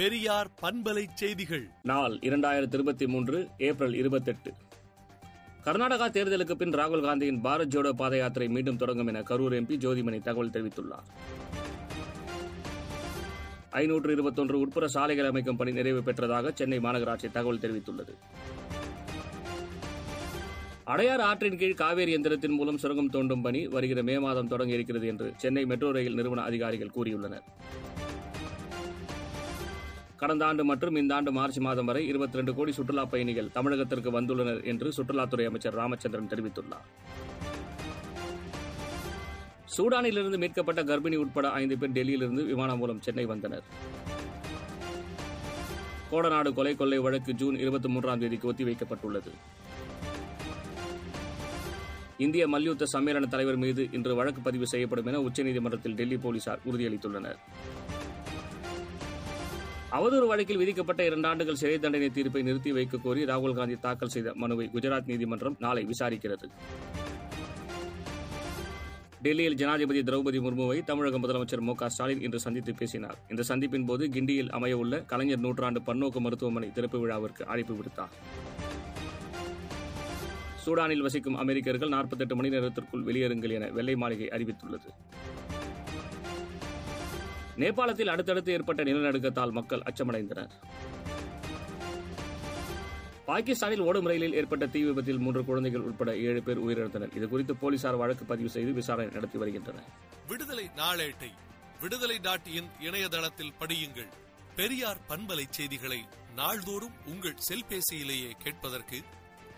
பெரியார் பண்பலை செய்திகள். நாள் இரண்டாயிரத்தி இருபத்தி மூன்று ஏப்ரல் இருபத்தெட்டு. கர்நாடகா தேர்தலுக்கு பின் ராகுல் காந்தியின் பாரத் ஜோடோ பாத யாத்திரை மீண்டும் தொடங்கும் என கரூர் எம்பி ஜோதிமணி தகவல் தெரிவித்துள்ளார். ஐநூற்று இருபத்தொன்று உட்புற சாலைகள் அமைக்கும் பணி நிறைவு பெற்றதாக சென்னை மாநகராட்சி தகவல் தெரிவித்துள்ளது. அடையாறு ஆற்றின் கீழ் காவேரி எந்திரத்தின் மூலம் சுரங்கம் தோண்டும் பணி வருகிற மே மாதம் தொடங்க இருக்கிறது என்று சென்னை மெட்ரோ ரயில் நிறுவன அதிகாரிகள் கூறியுள்ளனர். கடந்த ஆண்டு மற்றும் இந்த ஆண்டு மார்ச் மாதம் வரை இருபத்தி ரெண்டு கோடி சுற்றுலா பயணிகள் தமிழகத்திற்கு வந்துள்ளனர் என்று சுற்றுலாத்துறை அமைச்சர் ராமச்சந்திரன் தெரிவித்துள்ளார். சூடானிலிருந்து மீட்கப்பட்ட கர்ப்பிணி உட்பட ஐந்து பேர் டெல்லியிலிருந்து விமானம் மூலம் சென்னை வந்தனர். கோடநாடு கொலை கொள்ளை வழக்கு ஜூன் இருபத்தி மூன்றாம் தேதிக்கு ஒத்திவைக்கப்பட்டுள்ளது. இந்திய மல்யுத்த சம்மேளன தலைவர் மீது இன்று வழக்கு பதிவு செய்யப்படும் என உச்சநீதிமன்றத்தில் டெல்லி போலீசார் உறுதியளித்துள்ளனர். அவதூறு வழக்கில் விதிக்கப்பட்ட இரண்டு ஆண்டுகள் சிறை தண்டனை தீர்ப்பை நிறுத்தி வைக்க கோரி ராகுல் காந்தி தாக்கல் செய்த மனுவை குஜராத் நீதிமன்றம் நாளை விசாரிக்கிறது. டெல்லியில் ஜனாதிபதி திரௌபதி முர்முவை தமிழக முதலமைச்சர் மு க ஸ்டாலின் இன்று சந்தித்து பேசினார். இந்த சந்திப்பின் போது கிண்டியில் அமையவுள்ள கலைஞர் நூற்றாண்டு பன்னோக்கு மருத்துவமனை திறப்பு விழாவிற்கு அழைப்பு விடுத்தார். சூடானில் வசிக்கும் அமெரிக்கர்கள் நாற்பத்தெட்டு மணி நேரத்திற்குள் வெளியேறுங்கள் என வெள்ளை மாளிகை அறிவித்துள்ளது. நேபாளத்தில் அடுத்தடுத்து ஏற்பட்ட நிலநடுக்கத்தால் மக்கள் அச்சமடைந்தனர். பாகிஸ்தானில் ஓடும் ரயிலில் ஏற்பட்ட தீ விபத்தில் மூன்று குழந்தைகள் உட்பட ஏழு பேர் உயிரிழந்தனர். இதுகுறித்து போலீசார் வழக்கு பதிவு செய்து விசாரணை நடத்தி வருகின்றனர். விடுதலை நாளேட்டை விடுதலை டாட் இன் இணையதளத்தில் படியுங்கள். பெரியார் பண்பலை செய்திகளை நாள்தோறும் உங்கள் செல்பேசியிலேயே கேட்பதற்கு